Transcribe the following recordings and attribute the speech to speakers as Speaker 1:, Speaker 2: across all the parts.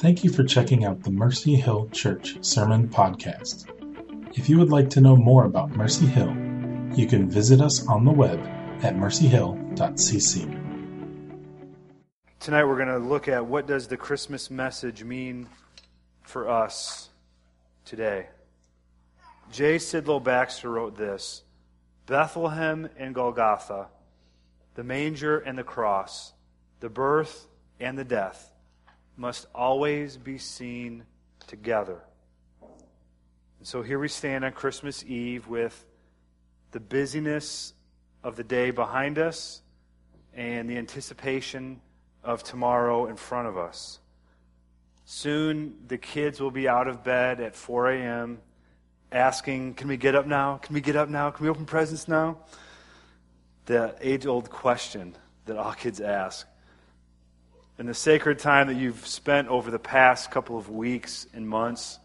Speaker 1: Thank you for checking out the Mercy Hill Church Sermon Podcast. If you would like to know more about Mercy Hill, you can visit us on the web at mercyhill.cc.
Speaker 2: Tonight we're going to look at what does the Christmas message mean for us today. J. Sidlow Baxter wrote this Bethlehem and Golgotha, the manger and the cross, the birth and the death must always be seen together. And so here we stand on Christmas Eve with the busyness of the day behind us and the anticipation of tomorrow in front of us. Soon the kids will be out of bed at 4 a.m. asking, Can we get up now? Can we get up now? Can we open presents now? The age old question that all kids ask. And the sacred time that you've spent over the past couple of weeks and months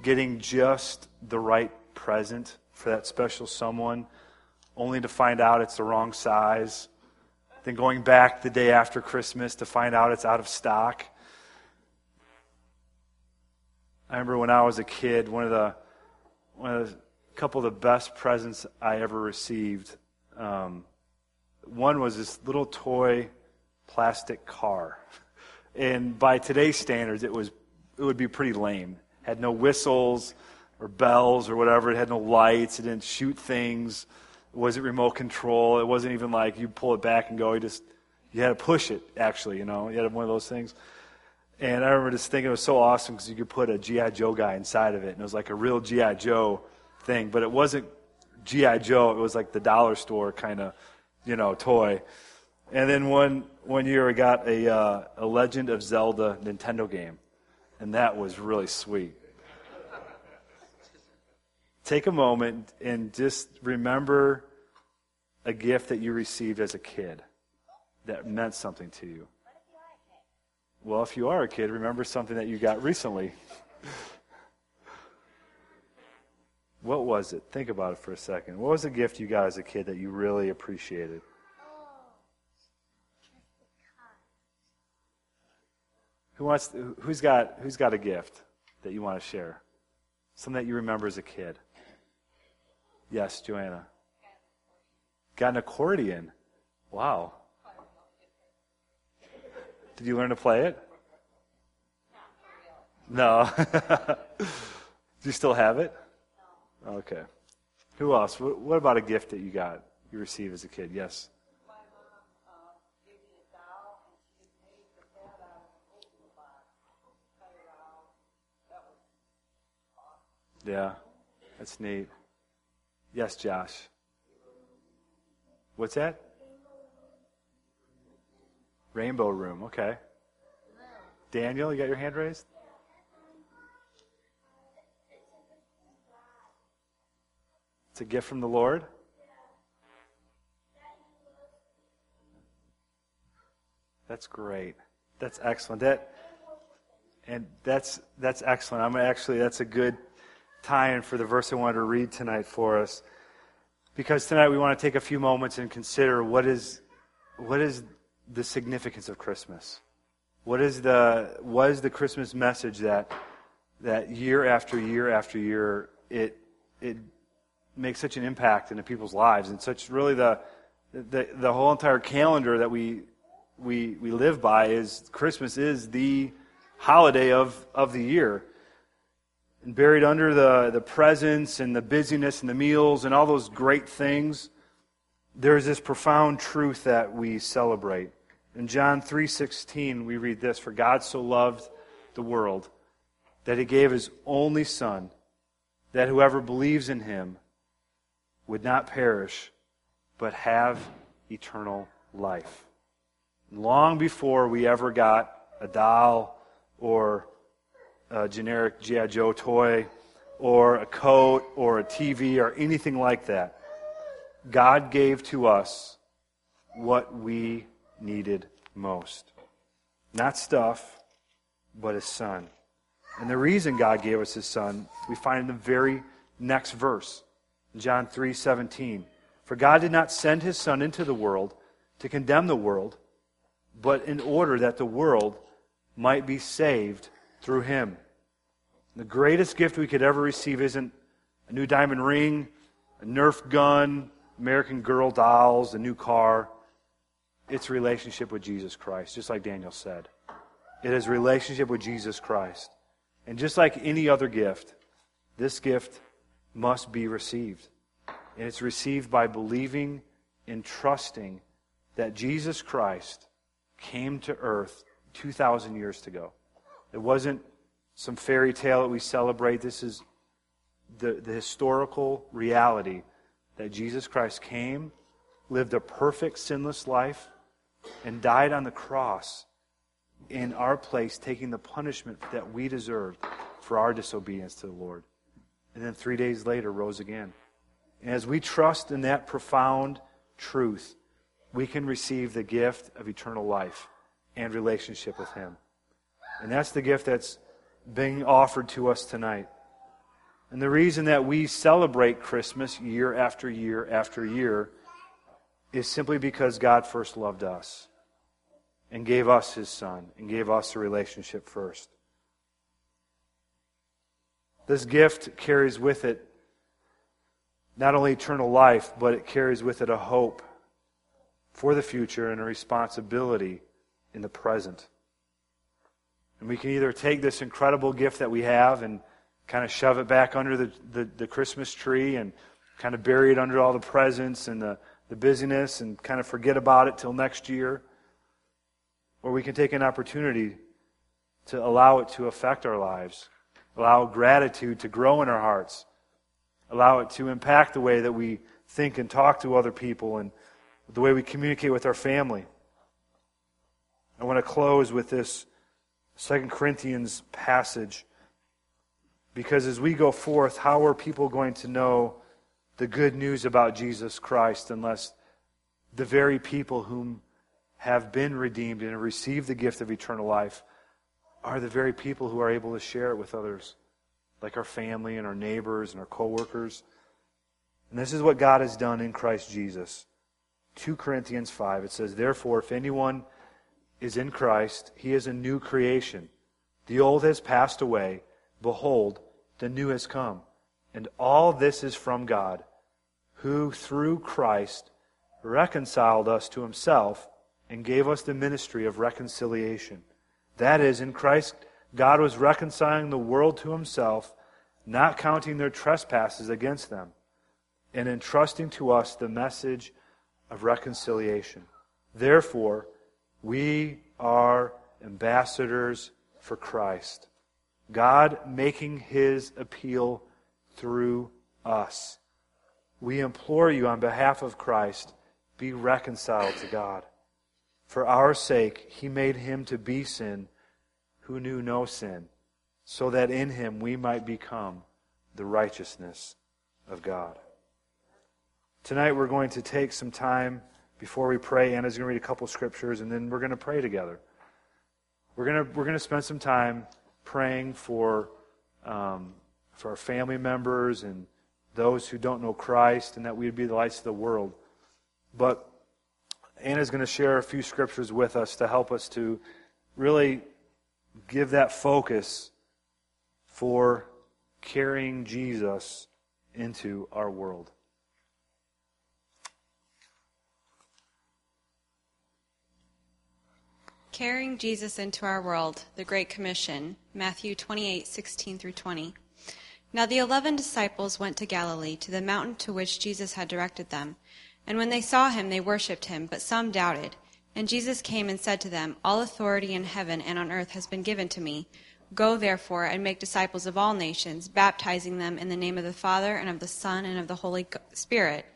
Speaker 2: getting just the right present for that special someone, only to find out it's the wrong size. Then going back the day after Christmas to find out it's out of stock. I remember when I was a kid, one of the one of the couple of the best presents I ever received. Um, one was this little toy plastic car. And by today's standards, it was it would be pretty lame. Had no whistles or bells or whatever. It had no lights. It didn't shoot things. It wasn't remote control. It wasn't even like you pull it back and go. You just you had to push it. Actually, you know, you had one of those things. And I remember just thinking it was so awesome because you could put a GI Joe guy inside of it, and it was like a real GI Joe thing. But it wasn't GI Joe. It was like the dollar store kind of, you know, toy. And then one one year I got a uh, a Legend of Zelda Nintendo game, and that was really sweet. Take a moment and just remember a gift that you received as a kid that meant something to you. Well, if you are a kid, remember something that you got recently. what was it? Think about it for a second. What was a gift you got as a kid that you really appreciated? Who wants? Who's got? Who's got a gift that you want to share? Something that you remember as a kid. Yes, Joanna. Got an accordion. Wow. Did you learn to play it? No. Do you still have it? Okay. Who else? What about a gift that you got, you received as a kid? Yes. Yeah, that's neat. Yes, Josh. What's that? Rainbow Room, okay. Daniel, you got your hand raised? It's a gift from the Lord. That's great. That's excellent. That and that's that's excellent. I'm actually that's a good tie in for the verse I wanted to read tonight for us. Because tonight we want to take a few moments and consider what is, what is the significance of Christmas. What is the, what is the Christmas message that, that year after year after year it, it makes such an impact into people's lives and such really the, the, the whole entire calendar that we, we, we live by is Christmas is the holiday of, of the year. And buried under the, the presents and the busyness and the meals and all those great things, there's this profound truth that we celebrate. In John 3:16 we read this, for God so loved the world that he gave his only son that whoever believes in him would not perish but have eternal life. Long before we ever got a doll or a generic G.I. Joe toy or a coat or a TV or anything like that. God gave to us what we needed most. Not stuff, but His Son. And the reason God gave us His Son, we find in the very next verse, John 3 17. For God did not send His Son into the world to condemn the world, but in order that the world might be saved through Him. The greatest gift we could ever receive isn't a new diamond ring, a Nerf gun, American Girl dolls, a new car. It's relationship with Jesus Christ, just like Daniel said. It is relationship with Jesus Christ. And just like any other gift, this gift must be received. And it's received by believing and trusting that Jesus Christ came to earth 2,000 years ago. It wasn't some fairy tale that we celebrate. This is the, the historical reality that Jesus Christ came, lived a perfect, sinless life, and died on the cross in our place, taking the punishment that we deserved for our disobedience to the Lord. And then three days later, rose again. And as we trust in that profound truth, we can receive the gift of eternal life and relationship with Him. And that's the gift that's being offered to us tonight. And the reason that we celebrate Christmas year after year after year is simply because God first loved us and gave us His Son and gave us a relationship first. This gift carries with it not only eternal life, but it carries with it a hope for the future and a responsibility in the present. And we can either take this incredible gift that we have and kind of shove it back under the, the, the, Christmas tree and kind of bury it under all the presents and the, the busyness and kind of forget about it till next year. Or we can take an opportunity to allow it to affect our lives, allow gratitude to grow in our hearts, allow it to impact the way that we think and talk to other people and the way we communicate with our family. I want to close with this Second Corinthians passage because as we go forth, how are people going to know the good news about Jesus Christ unless the very people whom have been redeemed and received the gift of eternal life are the very people who are able to share it with others, like our family and our neighbors and our coworkers. And this is what God has done in Christ Jesus. 2 Corinthians 5, it says, Therefore, if anyone is in Christ, he is a new creation. The old has passed away. Behold, the new has come. And all this is from God, who through Christ reconciled us to himself and gave us the ministry of reconciliation. That is, in Christ, God was reconciling the world to himself, not counting their trespasses against them, and entrusting to us the message of reconciliation. Therefore, we are ambassadors for Christ. God making his appeal through us. We implore you on behalf of Christ, be reconciled to God. For our sake, he made him to be sin who knew no sin, so that in him we might become the righteousness of God. Tonight we're going to take some time before we pray. Anna's going to read a couple scriptures, and then we're going to pray together. We're going to, we're going to spend some time praying for, um, for our family members and those who don't know Christ, and that we would be the lights of the world. But Anna's going to share a few scriptures with us to help us to really give that focus for carrying Jesus into our world.
Speaker 3: Carrying Jesus into our world, the Great Commission, Matthew 28, 16 through 20. Now the eleven disciples went to Galilee, to the mountain to which Jesus had directed them. And when they saw him, they worshipped him, but some doubted. And Jesus came and said to them, All authority in heaven and on earth has been given to me. Go therefore and make disciples of all nations, baptizing them in the name of the Father and of the Son and of the Holy Spirit,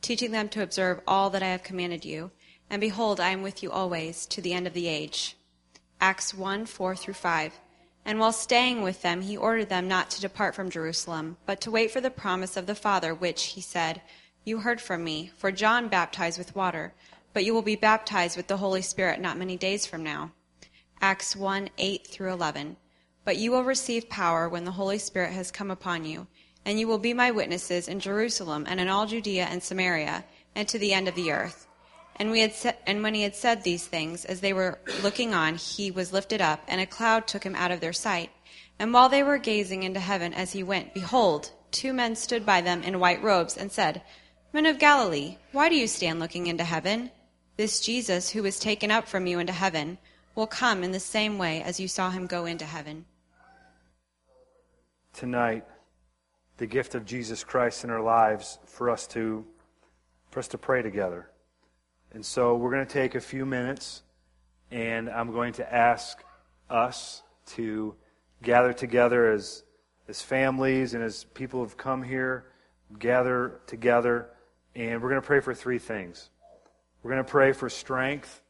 Speaker 3: teaching them to observe all that I have commanded you. And behold, I am with you always to the end of the age. Acts 1 4 through 5. And while staying with them, he ordered them not to depart from Jerusalem, but to wait for the promise of the Father, which, he said, You heard from me, for John baptized with water, but you will be baptized with the Holy Spirit not many days from now. Acts 1 8 through 11. But you will receive power when the Holy Spirit has come upon you, and you will be my witnesses in Jerusalem and in all Judea and Samaria, and to the end of the earth. And, we had se- and when he had said these things, as they were looking on, he was lifted up, and a cloud took him out of their sight. And while they were gazing into heaven as he went, behold, two men stood by them in white robes, and said, Men of Galilee, why do you stand looking into heaven? This Jesus, who was taken up from you into heaven, will come in the same way as you saw him go into heaven.
Speaker 2: Tonight, the gift of Jesus Christ in our lives for us to for us to pray together. And so we're going to take a few minutes and I'm going to ask us to gather together as as families and as people who have come here, gather together and we're going to pray for three things. We're going to pray for strength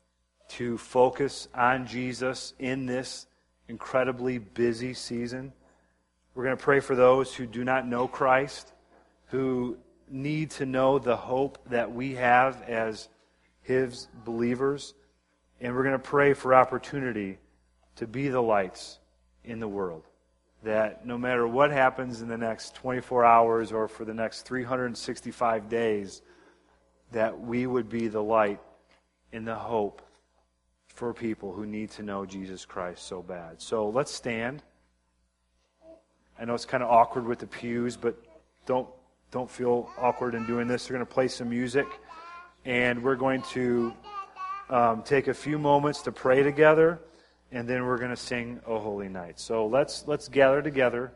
Speaker 2: to focus on Jesus in this incredibly busy season. We're going to pray for those who do not know Christ, who need to know the hope that we have as His believers. And we're going to pray for opportunity to be the lights in the world. That no matter what happens in the next 24 hours or for the next 365 days, that we would be the light in the hope for people who need to know Jesus Christ so bad. So let's stand. I know it's kind of awkward with the pews, but don't don't feel awkward in doing this. We're going to play some music, and we're going to um, take a few moments to pray together, and then we're going to sing "O Holy Night." So let's let's gather together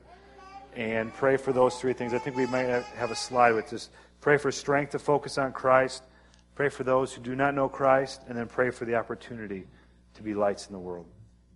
Speaker 2: and pray for those three things. I think we might have a slide with this. Pray for strength to focus on Christ. Pray for those who do not know Christ, and then pray for the opportunity to be lights in the world.